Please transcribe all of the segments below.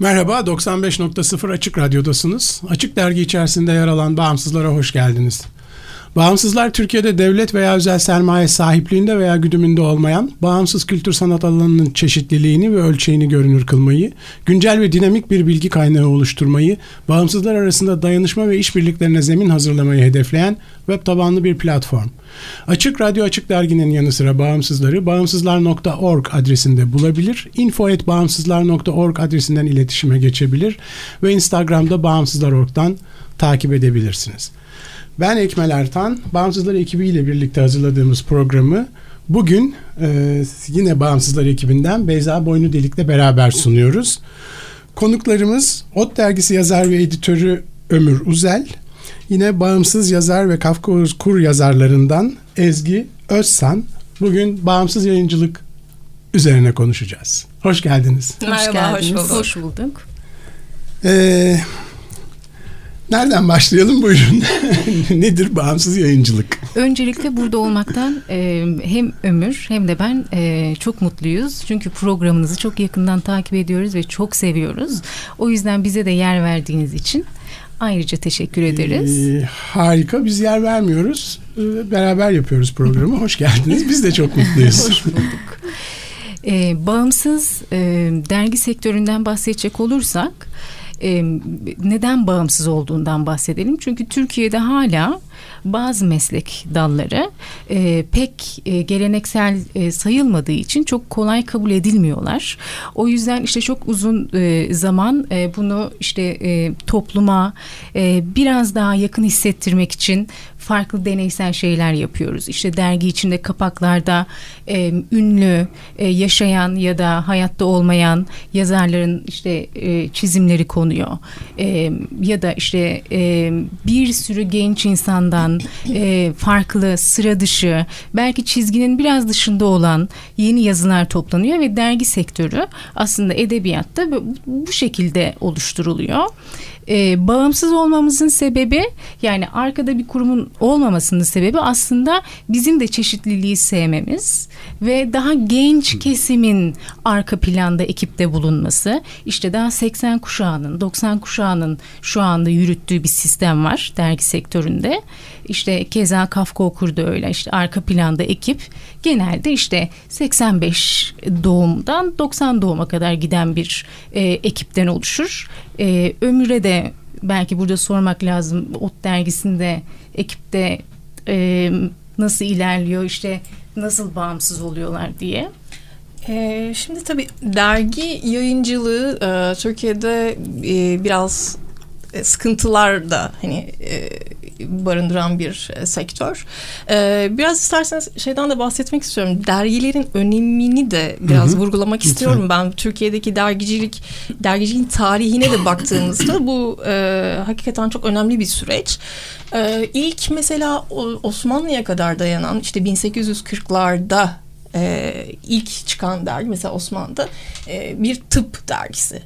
Merhaba, 95.0 Açık Radyo'dasınız. Açık Dergi içerisinde yer alan Bağımsızlara hoş geldiniz. Bağımsızlar Türkiye'de devlet veya özel sermaye sahipliğinde veya güdümünde olmayan bağımsız kültür sanat alanının çeşitliliğini ve ölçeğini görünür kılmayı, güncel ve dinamik bir bilgi kaynağı oluşturmayı, bağımsızlar arasında dayanışma ve işbirliklerine zemin hazırlamayı hedefleyen web tabanlı bir platform. Açık Radyo Açık Dergi'nin yanı sıra bağımsızları bağımsızlar.org adresinde bulabilir, info.bağımsızlar.org adresinden iletişime geçebilir ve Instagram'da bağımsızlar.org'dan takip edebilirsiniz. Ben Ekmel Ertan, Bağımsızlar ekibiyle birlikte hazırladığımız programı bugün e, yine Bağımsızlar ekibinden Beyza Boynu Delik'le beraber sunuyoruz. Konuklarımız Ot Dergisi yazar ve editörü Ömür Uzel, yine bağımsız yazar ve Kafka Kur yazarlarından Ezgi Özsan. Bugün bağımsız yayıncılık üzerine konuşacağız. Hoş geldiniz. Merhaba, hoş, bulduk. Hoş bulduk. Ee, Nereden başlayalım buyurun. Nedir bağımsız yayıncılık? Öncelikle burada olmaktan e, hem Ömür hem de ben e, çok mutluyuz. Çünkü programınızı çok yakından takip ediyoruz ve çok seviyoruz. O yüzden bize de yer verdiğiniz için ayrıca teşekkür ederiz. Ee, harika. Biz yer vermiyoruz. Ee, beraber yapıyoruz programı. Hoş geldiniz. Biz de çok mutluyuz. Hoş bulduk. E, bağımsız e, dergi sektöründen bahsedecek olursak e, neden bağımsız olduğundan bahsedelim. Çünkü Türkiye'de hala bazı meslek dalları e, pek e, geleneksel e, sayılmadığı için çok kolay kabul edilmiyorlar. O yüzden işte çok uzun e, zaman e, bunu işte e, topluma e, biraz daha yakın hissettirmek için farklı deneysel şeyler yapıyoruz. İşte dergi içinde kapaklarda e, ünlü, e, yaşayan ya da hayatta olmayan yazarların işte e, çizimleri konuyor. E, ya da işte e, bir sürü genç insandan e, farklı, sıra dışı, belki çizginin biraz dışında olan yeni yazılar toplanıyor ve dergi sektörü aslında edebiyatta bu şekilde oluşturuluyor e, bağımsız olmamızın sebebi yani arkada bir kurumun olmamasının sebebi aslında bizim de çeşitliliği sevmemiz ve daha genç kesimin arka planda ekipte bulunması. İşte daha 80 kuşağının 90 kuşağının şu anda yürüttüğü bir sistem var dergi sektöründe. İşte keza Kafka okurdu öyle işte arka planda ekip genelde işte 85 doğumdan 90 doğuma kadar giden bir e, ekipten oluşur. E, ömüre de belki burada sormak lazım. Ot dergisinde ekipte e, nasıl ilerliyor işte nasıl bağımsız oluyorlar diye. Ee, şimdi tabii dergi yayıncılığı e, Türkiye'de e, biraz e, sıkıntılar da hani e, barındıran bir e, sektör. E, biraz isterseniz şeyden de bahsetmek istiyorum. Dergilerin önemini de biraz hı hı. vurgulamak Lütfen. istiyorum. Ben Türkiye'deki dergicilik, dergiciliğin tarihine de baktığımızda bu e, hakikaten çok önemli bir süreç. E, ilk mesela Osmanlı'ya kadar dayanan işte 1840'larda e, ilk çıkan dergi mesela Osmanlı'da e, bir tıp dergisi.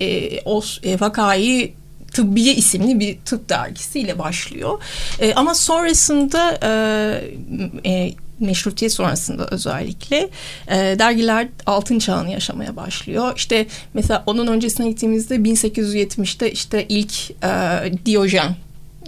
E, os, e, vakayı Tıbbiye isimli bir tıp dergisiyle başlıyor. E, ama sonrasında e, e, meşrutiyet sonrasında özellikle e, dergiler altın çağını yaşamaya başlıyor. İşte mesela onun öncesine gittiğimizde 1870'te işte ilk e, Diyojen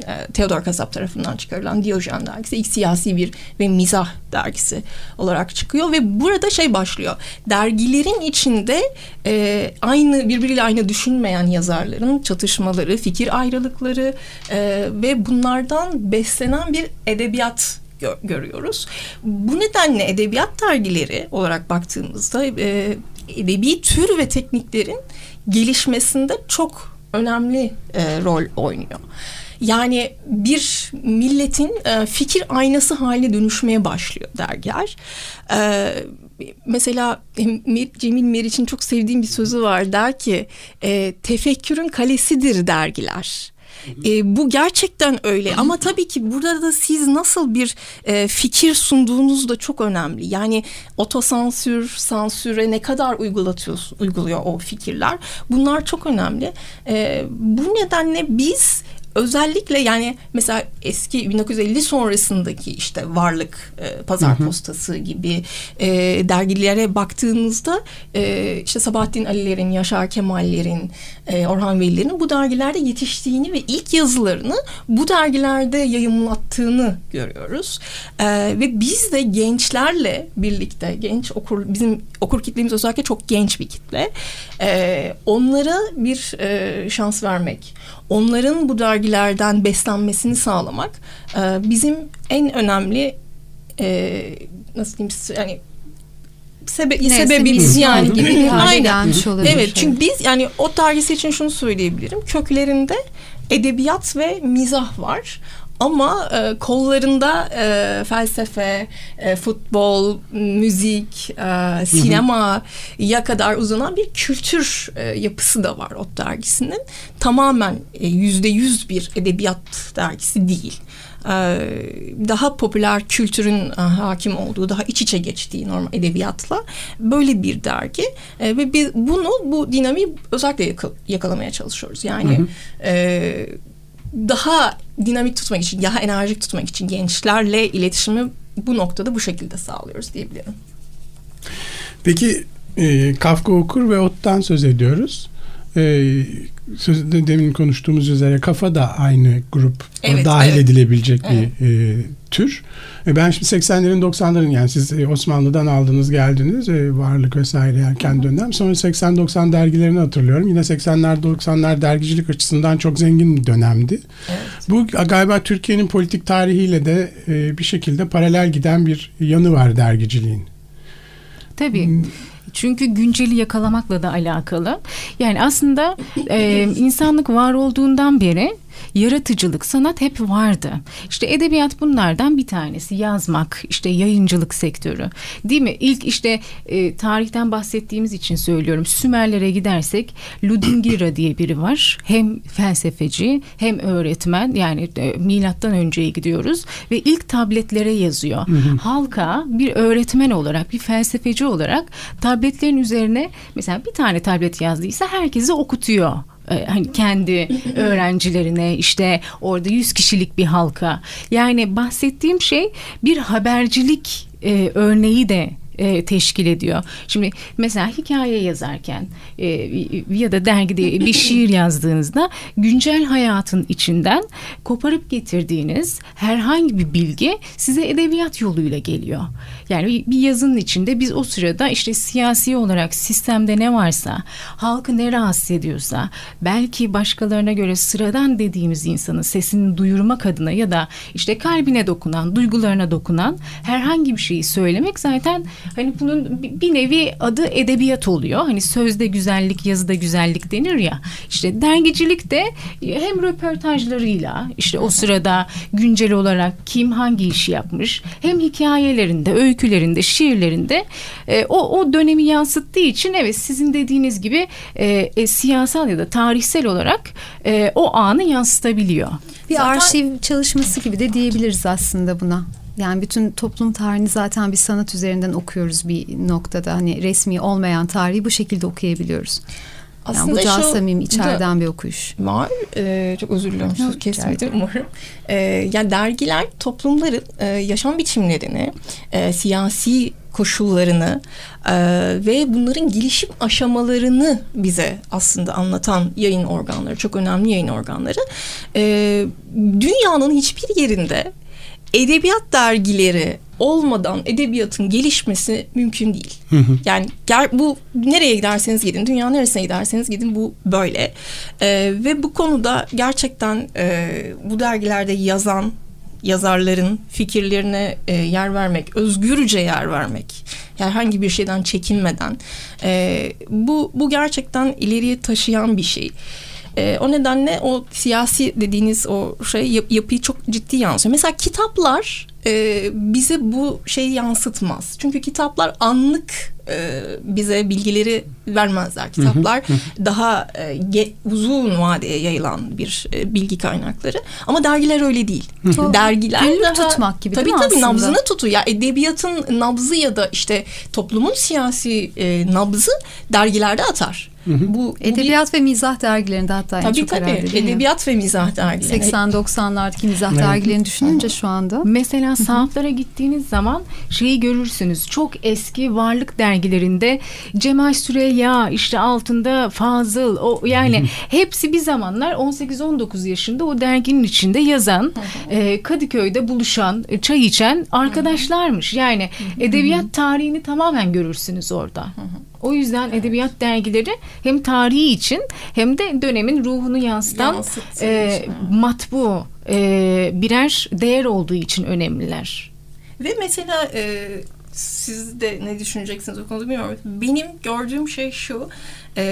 e, Theodor Kasap tarafından çıkarılan Diyojen dergisi ilk siyasi bir ve mizah dergisi olarak çıkıyor ve burada şey başlıyor. Dergilerin içinde e, aynı birbiriyle aynı düşünmeyen yazarların çatışmaları, fikir ayrılıkları e, ve bunlardan beslenen bir edebiyat gör, görüyoruz. Bu nedenle edebiyat dergileri olarak baktığımızda e, edebi tür ve tekniklerin gelişmesinde çok önemli e, rol oynuyor. Yani bir milletin e, fikir aynası haline dönüşmeye başlıyor dergiler. E, mesela Cemil Meriç'in çok sevdiğim bir sözü var der ki e, tefekkürün kalesidir dergiler. E, bu gerçekten öyle ama tabii ki burada da siz nasıl bir e, fikir sunduğunuz da çok önemli. Yani otosansür, sansüre ne kadar uygulatıyorsun, uyguluyor o fikirler. Bunlar çok önemli. E, bu nedenle biz özellikle yani mesela eski 1950 sonrasındaki işte varlık e, pazar hı hı. postası gibi e, dergilere baktığınızda e, işte Sabahattin Ali'lerin, Yaşar Kemal'lerin, e, Orhan Veli'lerin bu dergilerde yetiştiğini ve ilk yazılarını bu dergilerde yayımlattığını görüyoruz. E, ve biz de gençlerle birlikte genç okur bizim okur kitlemiz özellikle çok genç bir kitle. E, onlara bir e, şans vermek onların bu dergilerden beslenmesini sağlamak e, bizim en önemli e, nasıl diyeyim yani sebe ne, sebebimiz yani gibi. Aynen. Evet çünkü biz yani o dergisi için şunu söyleyebilirim. Köklerinde edebiyat ve mizah var. Ama e, kollarında e, felsefe, e, futbol, müzik, e, sinema ya kadar uzanan bir kültür e, yapısı da var o dergisinin. Tamamen e, yüzde yüz bir edebiyat dergisi değil e, daha popüler kültürün e, hakim olduğu, daha iç içe geçtiği normal edebiyatla böyle bir dergi ve biz bunu bu dinamiği özellikle yakalamaya çalışıyoruz. Yani hı hı. Daha dinamik tutmak için, daha enerjik tutmak için gençlerle iletişimi bu noktada bu şekilde sağlıyoruz diyebilirim. Peki e, Kafka okur ve Ot'tan söz ediyoruz. E, sözde demin konuştuğumuz üzere kafa da aynı grup evet, dahil evet. edilebilecek evet. bir e, tür. E, ben şimdi 80'lerin 90'ların yani siz e, Osmanlı'dan aldınız geldiniz e, varlık vesaire yani kendi dönem. Sonra 80-90 dergilerini hatırlıyorum. Yine 80'ler 90'lar dergicilik açısından çok zengin bir dönemdi. Evet. Bu galiba Türkiye'nin politik tarihiyle de bir şekilde paralel giden bir yanı var dergiciliğin. Tabii. Hmm. Çünkü günceli yakalamakla da alakalı. Yani aslında e, insanlık var olduğundan beri yaratıcılık, sanat hep vardı. İşte edebiyat bunlardan bir tanesi. Yazmak, işte yayıncılık sektörü. Değil mi? İlk işte e, tarihten bahsettiğimiz için söylüyorum. Sümerlere gidersek Ludingira diye biri var. Hem felsefeci hem öğretmen yani e, milattan önceye gidiyoruz ve ilk tabletlere yazıyor. Halka bir öğretmen olarak, bir felsefeci olarak tabletlerin üzerine mesela bir tane tablet yazdıysa herkese okutuyor hani kendi öğrencilerine işte orada yüz kişilik bir halka. Yani bahsettiğim şey bir habercilik e, örneği de e, teşkil ediyor. Şimdi mesela hikaye yazarken e, ya da dergide bir şiir yazdığınızda güncel hayatın içinden koparıp getirdiğiniz herhangi bir bilgi size edebiyat yoluyla geliyor. Yani bir yazının içinde biz o sırada işte siyasi olarak sistemde ne varsa, halkı ne rahatsız ediyorsa, belki başkalarına göre sıradan dediğimiz insanın sesini duyurmak adına ya da işte kalbine dokunan, duygularına dokunan herhangi bir şeyi söylemek zaten hani bunun bir nevi adı edebiyat oluyor. Hani sözde güzellik, yazıda güzellik denir ya. İşte dergicilik de hem röportajlarıyla işte o sırada güncel olarak kim hangi işi yapmış hem hikayelerinde, öykülerinde, şiirlerinde e, o, o dönemi yansıttığı için evet sizin dediğiniz gibi e, e, siyasal ya da tarihsel olarak e, o anı yansıtabiliyor. Bir Zaten... arşiv çalışması gibi de diyebiliriz aslında buna. Yani bütün toplum tarihini zaten bir sanat üzerinden okuyoruz bir noktada. Hani resmi olmayan tarihi bu şekilde okuyabiliyoruz. Aslında yani bu daha samimi içeriden bir okuyuş. Var. Ee, çok özür diliyorum. Söz kesmedim umarım. Ee, yani dergiler toplumların e, yaşam biçimlerini, e, siyasi koşullarını e, ve bunların gelişim aşamalarını bize aslında anlatan yayın organları, çok önemli yayın organları. E, dünyanın hiçbir yerinde edebiyat dergileri olmadan edebiyatın gelişmesi mümkün değil. Yani ger, bu nereye giderseniz gidin, dünya neresine giderseniz gidin bu böyle. Ee, ve bu konuda gerçekten e, bu dergilerde yazan yazarların fikirlerine e, yer vermek, özgürce yer vermek, herhangi bir şeyden çekinmeden e, bu bu gerçekten ileriye taşıyan bir şey. E, o nedenle o siyasi dediğiniz o şey yap- yapıyı çok ciddi yansıyor. Mesela kitaplar e, bize bu şeyi yansıtmaz. Çünkü kitaplar anlık e, bize bilgileri vermezler. Kitaplar daha e, ge- uzun vadeye yayılan bir e, bilgi kaynakları. Ama dergiler öyle değil. Dergiler günlük daha, tutmak gibi tabii değil mi tabii aslında? nabzını tutuyor. Ya edebiyatın nabzı ya da işte toplumun siyasi e, nabzı dergilerde atar. Bu, bu bir- Edebiyat ve mizah dergilerinde hatta en tabii çok tabii herhalde edebiyat ve mizah dergileri. 80-90'lardaki mizah Evet. dergilerini düşününce şu anda. Mesela sahaflara gittiğiniz zaman şeyi görürsünüz. Çok eski varlık dergilerinde Cemal Süreyya işte altında Fazıl o yani hepsi bir zamanlar 18-19 yaşında o derginin içinde yazan e, Kadıköy'de buluşan e, çay içen arkadaşlarmış. Yani edebiyat tarihini tamamen görürsünüz orada. O yüzden edebiyat dergileri hem tarihi için hem de dönemin ruhunu yansıtan Yansıttığı e, matbu e, birer değer olduğu için önemliler. Ve mesela e, siz de ne düşüneceksiniz o konuda bilmiyorum. Benim gördüğüm şey şu. E,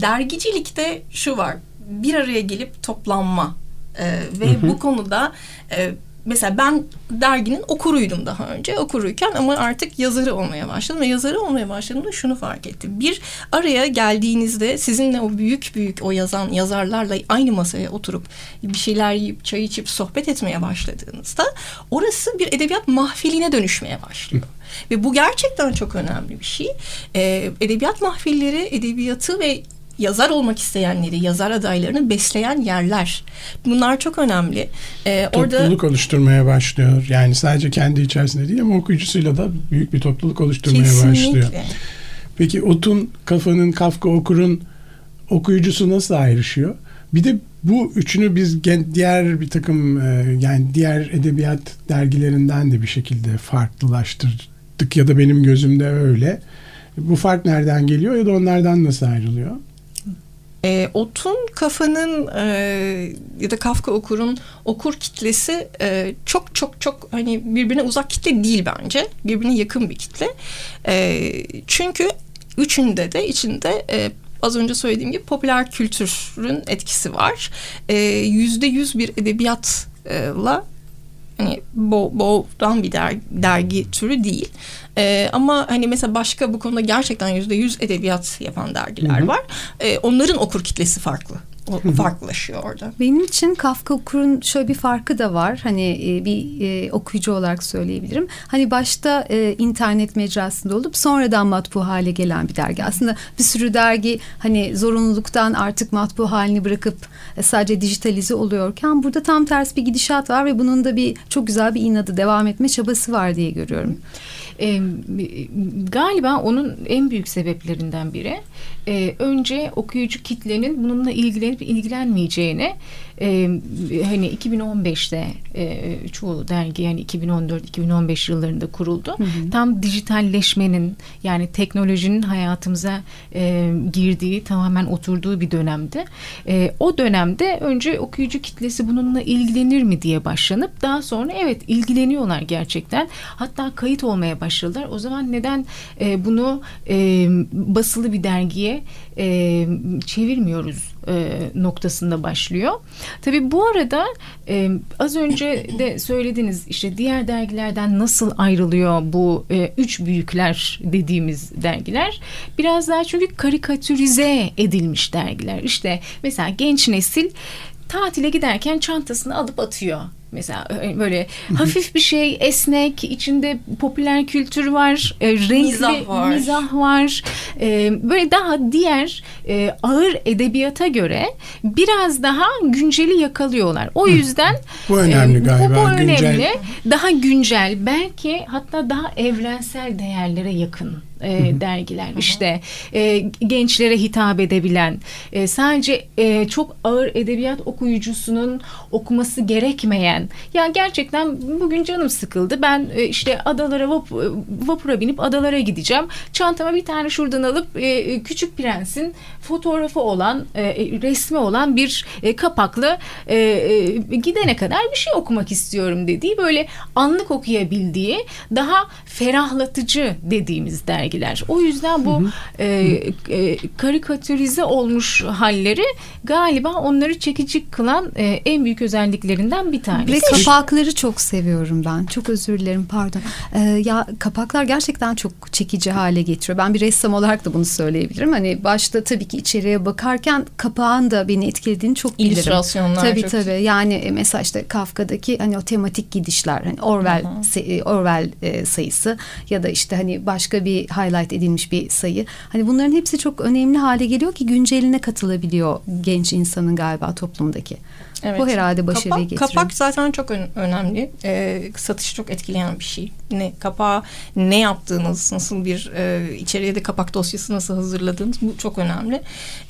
dergicilikte şu var. Bir araya gelip toplanma. E, ve bu konuda e, mesela ben derginin okuruydum daha önce. Okuruyken ama artık yazarı olmaya başladım. Ve yazarı olmaya başladığımda şunu fark ettim. Bir araya geldiğinizde sizinle o büyük büyük o yazan yazarlarla aynı masaya oturup bir şeyler yiyip çay içip sohbet etmeye başladığınızda orası bir edebiyat mahfiline dönüşmeye başlıyor. Ve bu gerçekten çok önemli bir şey. Ee, edebiyat mahfilleri edebiyatı ve yazar olmak isteyenleri, yazar adaylarını besleyen yerler. Bunlar çok önemli. Ee, orada Topluluk oluşturmaya başlıyor. Yani sadece kendi içerisinde değil ama okuyucusuyla da büyük bir topluluk oluşturmaya başlıyor. kesinlikle. Peki Otun, Kafa'nın, Kafka Okur'un okuyucusu nasıl ayrışıyor? Bir de bu üçünü biz diğer bir takım e, yani diğer edebiyat dergilerinden de bir şekilde farklılaştırdık ya da benim gözümde öyle. Bu fark nereden geliyor ya da onlardan nasıl ayrılıyor? E, Otun kafanın e, ya da Kafka okurun okur kitlesi e, çok çok çok hani birbirine uzak kitle değil bence. Birbirine yakın bir kitle. E, çünkü üçünde de içinde e, az önce söylediğim gibi popüler kültürün etkisi var. E, Yüzde yüz bir edebiyatla hani bo boğdan bir der, dergi türü değil. Ee, ama hani mesela başka bu konuda gerçekten yüzde yüz edebiyat yapan dergiler var. Ee, onların okur kitlesi farklı. O, farklılaşıyor orada. Benim için Kafka Okur'un şöyle bir farkı da var. Hani e, bir e, okuyucu olarak söyleyebilirim. Hani başta e, internet mecrasında olup sonradan matbu hale gelen bir dergi. Aslında bir sürü dergi hani zorunluluktan artık matbu halini bırakıp e, sadece dijitalize oluyorken burada tam tersi bir gidişat var ve bunun da bir çok güzel bir inadı devam etme çabası var diye görüyorum. E, galiba onun en büyük sebeplerinden biri e, önce okuyucu kitlenin bununla ilgilenip ilgilenmeyeceğini e, hani 2015'te e, çoğu dergi yani 2014-2015 yıllarında kuruldu. Tam dijitalleşmenin yani teknolojinin hayatımıza e, girdiği tamamen oturduğu bir dönemdi. E, o dönemde önce okuyucu kitlesi bununla ilgilenir mi diye başlanıp daha sonra evet ilgileniyorlar gerçekten. Hatta kayıt olmaya başladılar. O zaman neden e, bunu e, basılı bir dergiye e, çevirmiyoruz e, noktasında başlıyor. Tabii bu arada e, az önce de söylediniz işte diğer dergilerden nasıl ayrılıyor bu e, üç büyükler dediğimiz dergiler. Biraz daha çünkü karikatürize edilmiş dergiler. İşte mesela genç nesil tatile giderken çantasını alıp atıyor. Mesela böyle hafif bir şey esnek içinde popüler kültür var e, renkli Mizah var. mizah var. E, böyle daha diğer e, ağır edebiyata göre biraz daha günceli yakalıyorlar. O yüzden Bu önemli e, galiba, Bu, bu önemli. güncel. Daha güncel belki hatta daha evrensel değerlere yakın e, dergiler işte e, gençlere hitap edebilen e, sadece e, çok ağır edebiyat okuyucusunun okuması gerekmeyen giderken ya gerçekten bugün canım sıkıldı. Ben e, işte adalara vap- e, vapura binip adalara gideceğim. Çantama bir tane şuradan alıp e, Küçük Prens'in fotoğrafı olan resmi olan bir kapaklı gidene kadar bir şey okumak istiyorum dediği böyle anlık okuyabildiği daha ferahlatıcı dediğimiz dergiler. O yüzden bu e, e, karikatürize olmuş halleri galiba onları çekici kılan e, en büyük özelliklerinden bir tanesi. Ve kapakları çok seviyorum ben. Çok özür dilerim pardon. Ee, ya kapaklar gerçekten çok çekici hale getiriyor. Ben bir ressam olarak da bunu söyleyebilirim. Hani başta tabii ki içeriye bakarken kapağın da beni etkilediğini çok bilirim. İllüstrasyonlar Tabii çok- tabii. Yani e, mesela işte Kafka'daki hani o tematik gidişler hani Orwell se- e, Orwell e, sayısı ya da işte hani başka bir highlight edilmiş bir sayı. Hani bunların hepsi çok önemli hale geliyor ki günceline katılabiliyor genç insanın galiba toplumdaki. Bu herhalde başarıyı kapak, getiriyor. Kapak zaten çok ön- önemli. Ee, satışı çok etkileyen bir şey. Ne kapağı ne yaptığınız, nasıl bir e, içeriye de kapak dosyası nasıl hazırladığınız bu çok önemli.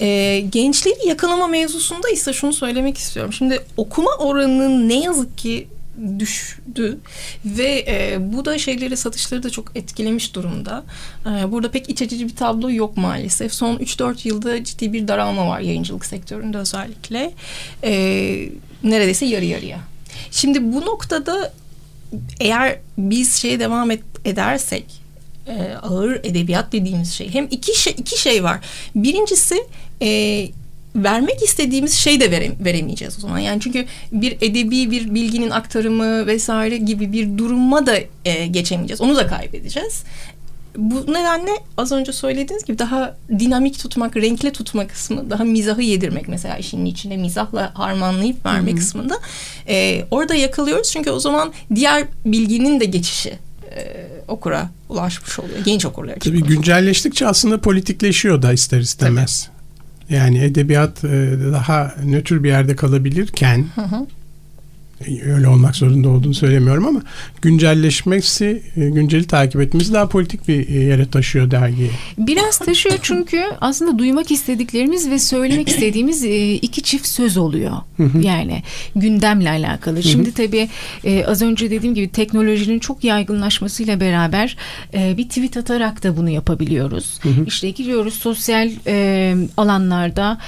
Ee, gençleri yakalama mevzusunda ise şunu söylemek istiyorum. Şimdi okuma oranının ne yazık ki düştü ve e, bu da şeyleri satışları da çok etkilemiş durumda. E, burada pek iç açıcı bir tablo yok maalesef. Son 3-4 yılda ciddi bir daralma var yayıncılık sektöründe özellikle. E, neredeyse yarı yarıya. Şimdi bu noktada eğer biz şeye devam et, edersek e, ağır edebiyat dediğimiz şey hem iki şey iki şey var. Birincisi e, vermek istediğimiz şey de vere, veremeyeceğiz o zaman. Yani çünkü bir edebi bir bilginin aktarımı vesaire gibi bir duruma da e, geçemeyeceğiz. Onu da kaybedeceğiz. Bu nedenle az önce söylediğiniz gibi daha dinamik tutmak, renkli tutma kısmı, daha mizahı yedirmek mesela işin içine mizahla harmanlayıp verme kısmında e, orada yakalıyoruz. Çünkü o zaman diğer bilginin de geçişi e, okura ulaşmış oluyor. Genç okurlar için. Tabii güncelleştikçe aslında politikleşiyor da ister istemez. Yani edebiyat e, daha nötr bir yerde kalabilirken e, öyle olmak zorunda olduğunu söylemiyorum ama güncelleşmesi, e, günceli takip etmesi daha politik bir e, yere taşıyor dergiyi. Biraz taşıyor çünkü aslında duymak istediklerimiz ve söylemek istediğimiz e, iki çift söz oluyor. Yani gündemle alakalı. Şimdi tabii az önce dediğim gibi teknolojinin çok yaygınlaşmasıyla beraber bir tweet atarak da bunu yapabiliyoruz. İşte giriyoruz sosyal alanlarda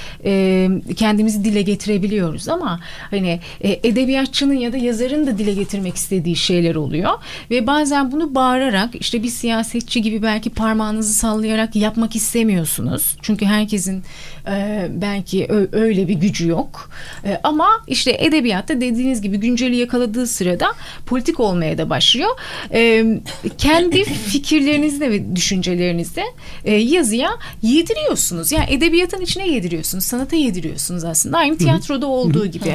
kendimizi dile getirebiliyoruz ama hani e, edebiyatçının ya da yazarın da dile getirmek istediği şeyler oluyor ve bazen bunu bağırarak işte bir siyasetçi gibi belki parmağınızı sallayarak yapmak istemiyorsunuz. Çünkü herkesin e, belki öyle bir gücü yok. E, ama işte edebiyatta dediğiniz gibi günceli yakaladığı sırada politik olmaya da başlıyor. E, kendi fikirlerinizde ve düşüncelerinizde e, yazıya yediriyorsunuz. Yani edebiyatın içine yediriyorsunuz. Sanata yediriyorsunuz aslında. Aynı tiyatroda olduğu gibi.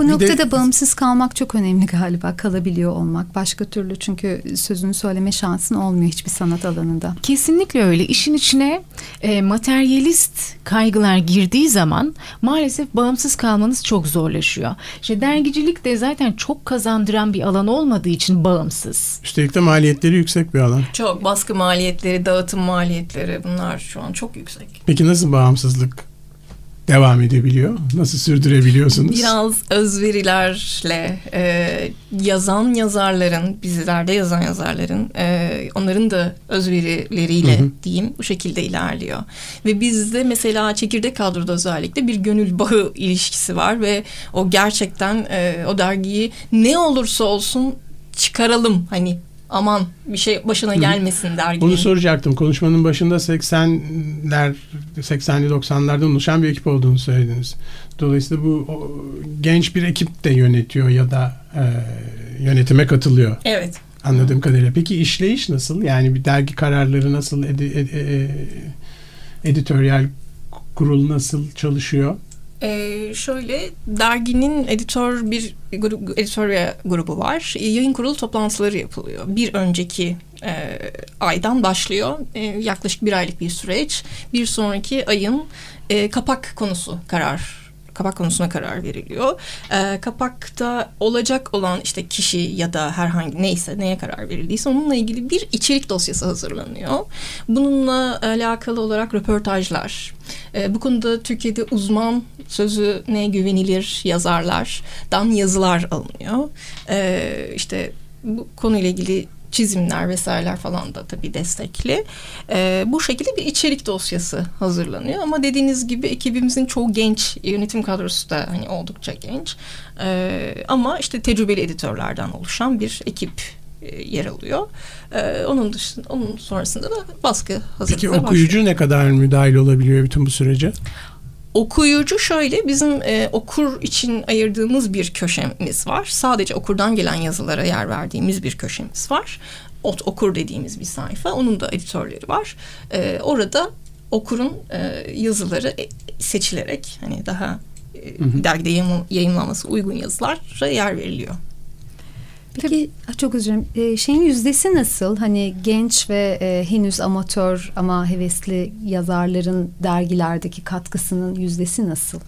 Bu Bir de- noktada bağımsız kalmak çok önemli galiba. Kalabiliyor olmak. Başka türlü çünkü sözünü söyleme şansın olmuyor hiçbir sanat alanında. Kesinlikle öyle. İşin içine e, materyalist kaygılar girdiği zaman maalesef bağımsız kalmanız çok zorlaşıyor. İşte dergicilik de zaten çok kazandıran bir alan olmadığı için bağımsız. Üstelik de maliyetleri yüksek bir alan. Çok baskı maliyetleri, dağıtım maliyetleri bunlar şu an çok yüksek. Peki nasıl bağımsızlık devam edebiliyor? Nasıl sürdürebiliyorsunuz? Biraz özverilerle e, yazan yazarların, bizlerde yazan yazarların, e, onların da özverileriyle diyeyim bu şekilde ilerliyor. Ve bizde mesela çekirdek kadroda özellikle bir gönül bağı ilişkisi var ve o gerçekten e, o dergiyi ne olursa olsun çıkaralım hani aman bir şey başına gelmesin derginin. Bunu soracaktım. Konuşmanın başında 80'ler, 80'li 90'lardan oluşan bir ekip olduğunu söylediniz. Dolayısıyla bu o, genç bir ekip de yönetiyor ya da e, yönetime katılıyor Evet. anladığım kadarıyla. Peki işleyiş nasıl? Yani bir dergi kararları nasıl, edi, edi- e, editoryal kurul nasıl çalışıyor? Ee, şöyle derginin editör bir grup, editörya grubu var. Yayın kurulu toplantıları yapılıyor. Bir önceki e, aydan başlıyor. E, yaklaşık bir aylık bir süreç. Bir sonraki ayın e, kapak konusu karar kapak konusuna karar veriliyor. E, kapakta olacak olan işte kişi ya da herhangi neyse neye karar verildiyse onunla ilgili bir içerik dosyası hazırlanıyor. Bununla alakalı olarak röportajlar, e, bu konuda Türkiye'de uzman sözüne güvenilir yazarlardan yazılar alınıyor. E, işte bu konuyla ilgili çizimler vesaireler falan da tabii destekli. E, bu şekilde bir içerik dosyası hazırlanıyor ama dediğiniz gibi ekibimizin çoğu genç, yönetim kadrosu da hani oldukça genç. E, ama işte tecrübeli editörlerden oluşan bir ekip e, yer alıyor. E, onun dışında onun sonrasında da baskı hazırlıkları Peki okuyucu başlıyor. ne kadar müdahil olabiliyor bütün bu sürece? Okuyucu şöyle bizim e, okur için ayırdığımız bir köşemiz var. Sadece okurdan gelen yazılara yer verdiğimiz bir köşemiz var. Ot okur dediğimiz bir sayfa. Onun da editörleri var. E, orada okurun e, yazıları e, seçilerek hani daha e, dergide yayın, yayınlanması uygun yazılara yer veriliyor. Peki ah, çok özür dilerim. Ee, şeyin yüzdesi nasıl? Hani genç ve e, henüz amatör ama hevesli yazarların dergilerdeki katkısının yüzdesi nasıl?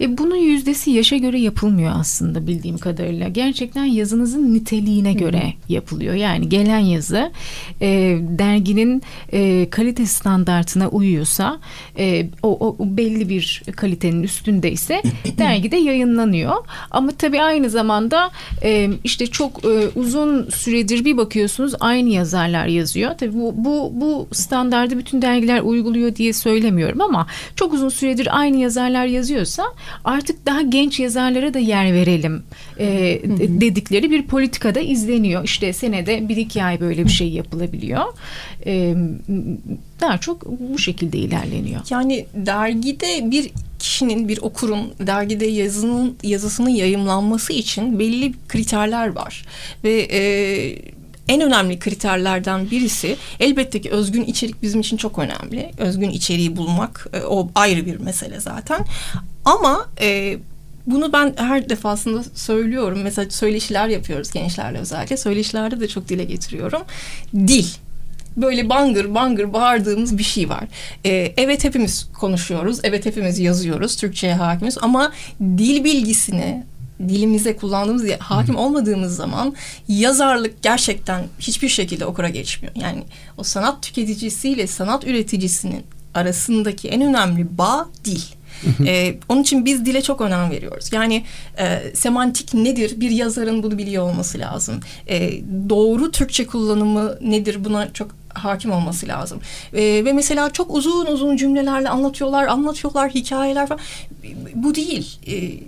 E, bunun yüzdesi yaşa göre yapılmıyor aslında bildiğim kadarıyla. Gerçekten yazınızın niteliğine göre yapılıyor. Yani gelen yazı e, derginin e, kalite standartına uyuyorsa e, o, o belli bir kalitenin üstündeyse dergide yayınlanıyor. Ama tabii aynı zamanda e, işte çok e, uzun süredir bir bakıyorsunuz aynı yazarlar yazıyor. Tabii bu, bu, bu standardı bütün dergiler uyguluyor diye söylemiyorum ama çok uzun süredir aynı yazarlar yazıyorsa artık daha genç yazarlara da yer verelim e, dedikleri bir politikada izleniyor. İşte senede bir iki ay böyle bir şey yapılabiliyor. E, daha çok bu şekilde ilerleniyor. Yani dergide bir kişinin, bir okurun dergide yazının yazısının yayımlanması için belli kriterler var. Ve e, en önemli kriterlerden birisi elbette ki özgün içerik bizim için çok önemli. Özgün içeriği bulmak e, o ayrı bir mesele zaten. Ama e, bunu ben her defasında söylüyorum. Mesela söyleşiler yapıyoruz gençlerle özellikle. Söyleşilerde de çok dile getiriyorum. Dil böyle bangır bangır bağırdığımız bir şey var. Ee, evet hepimiz konuşuyoruz, evet hepimiz yazıyoruz, Türkçe'ye hakimiz ama dil bilgisini dilimize kullandığımız hakim olmadığımız zaman yazarlık gerçekten hiçbir şekilde okura geçmiyor. Yani o sanat tüketicisiyle sanat üreticisinin arasındaki en önemli bağ dil. ee, onun için biz dile çok önem veriyoruz. Yani e, semantik nedir? Bir yazarın bunu biliyor olması lazım. E, doğru Türkçe kullanımı nedir? Buna çok hakim olması lazım. E, ve mesela çok uzun uzun cümlelerle anlatıyorlar, anlatıyorlar, hikayeler falan. Bu değil. E,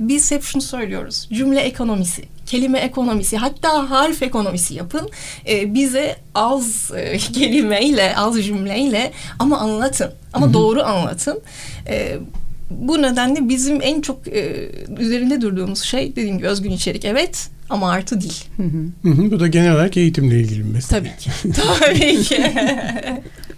biz hep şunu söylüyoruz. Cümle ekonomisi, kelime ekonomisi, hatta harf ekonomisi yapın. E, bize az e, kelimeyle, az cümleyle ama anlatın. Ama Hı-hı. doğru anlatın. E, bu nedenle bizim en çok e, üzerinde durduğumuz şey dediğim gibi özgün içerik evet ama artı dil. Hı hı. Bu da genel olarak eğitimle ilgili bir mesele. Tabii ki. Tabii ki.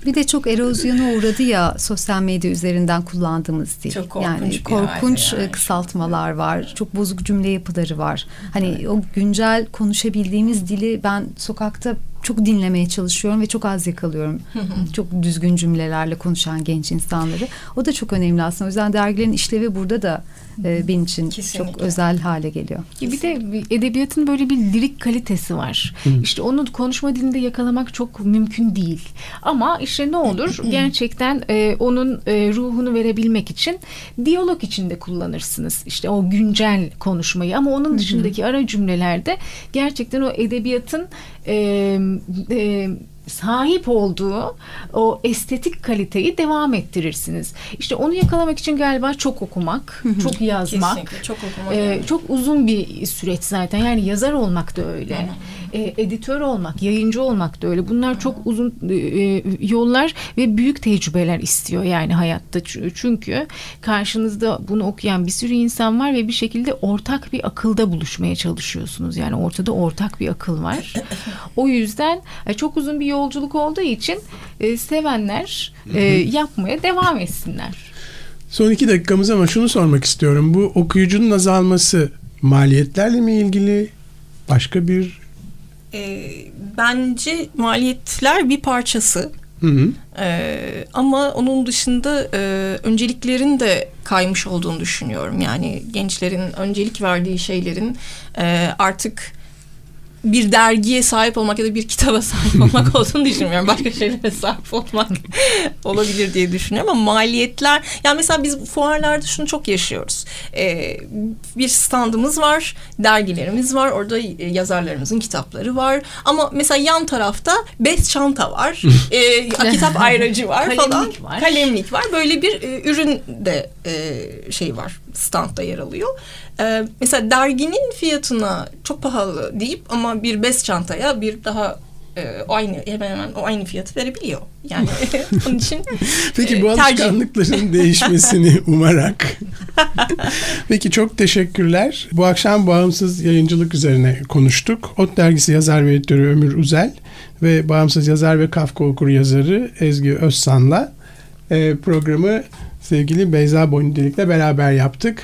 bir de çok erozyona uğradı ya sosyal medya üzerinden kullandığımız dil. Çok korkunç yani korkunç yani. kısaltmalar var. Çok bozuk cümle yapıları var. Hani evet. o güncel konuşabildiğimiz dili ben sokakta çok dinlemeye çalışıyorum ve çok az yakalıyorum. çok düzgün cümlelerle konuşan genç insanları. O da çok önemli aslında. O yüzden dergilerin işlevi burada da e, benim için Kesinlikle. çok özel hale geliyor. Bir de edebiyatın böyle bir lirik kalitesi var. işte onu konuşma dilinde yakalamak çok mümkün değil. Ama işte ne olur gerçekten e, onun e, ruhunu verebilmek için diyalog içinde kullanırsınız. İşte o güncel konuşmayı ama onun dışındaki ara cümlelerde gerçekten o edebiyatın e, e, sahip olduğu o estetik kaliteyi devam ettirirsiniz. İşte onu yakalamak için galiba çok okumak, çok yazmak, Kesinlikle, çok okumak, e, yani. çok uzun bir süreç zaten. Yani yazar olmak da öyle, e, editör olmak, yayıncı olmak da öyle. Bunlar çok uzun e, yollar ve büyük tecrübeler istiyor yani hayatta. Çünkü karşınızda bunu okuyan bir sürü insan var ve bir şekilde ortak bir akılda buluşmaya çalışıyorsunuz. Yani ortada ortak bir akıl var. O yüzden e, çok uzun bir yolculuk olduğu için e, sevenler e, yapmaya devam etsinler. Son iki dakikamız ama şunu sormak istiyorum. Bu okuyucunun azalması maliyetlerle mi ilgili? Başka bir e, bence maliyetler bir parçası. Hı hı. Ee, ama onun dışında e, önceliklerin de kaymış olduğunu düşünüyorum. Yani gençlerin öncelik verdiği şeylerin e, artık bir dergiye sahip olmak ya da bir kitaba sahip olmak olduğunu düşünmüyorum. Başka şeylere sahip olmak olabilir diye düşünüyorum ama maliyetler yani mesela biz fuarlarda şunu çok yaşıyoruz. Ee, bir standımız var, dergilerimiz var, orada yazarlarımızın kitapları var ama mesela yan tarafta bez çanta var, e, kitap ayracı var Kalemlik falan, var. kalemlik var. Böyle bir e, ürün de e, şey var, standta yer alıyor. E, mesela derginin fiyatına çok pahalı deyip ama bir bez çantaya bir daha e, aynı hemen hemen o aynı fiyatı verebiliyor. Yani onun için Peki bu e, tercih. alışkanlıkların değişmesini umarak. Peki çok teşekkürler. Bu akşam bağımsız yayıncılık üzerine konuştuk. Ot dergisi yazar ve editörü Ömür Uzel ve bağımsız yazar ve Kafka okur yazarı Ezgi Özsan'la e, programı sevgili Beyza Boynudelik'le beraber yaptık.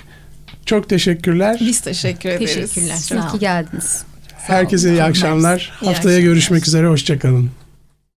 Çok teşekkürler. Biz teşekkür ederiz. Teşekkürler. İyi Sağ ki olun. geldiniz. Herkese iyi akşamlar. İyi Haftaya akşamlar. görüşmek üzere. Hoşçakalın.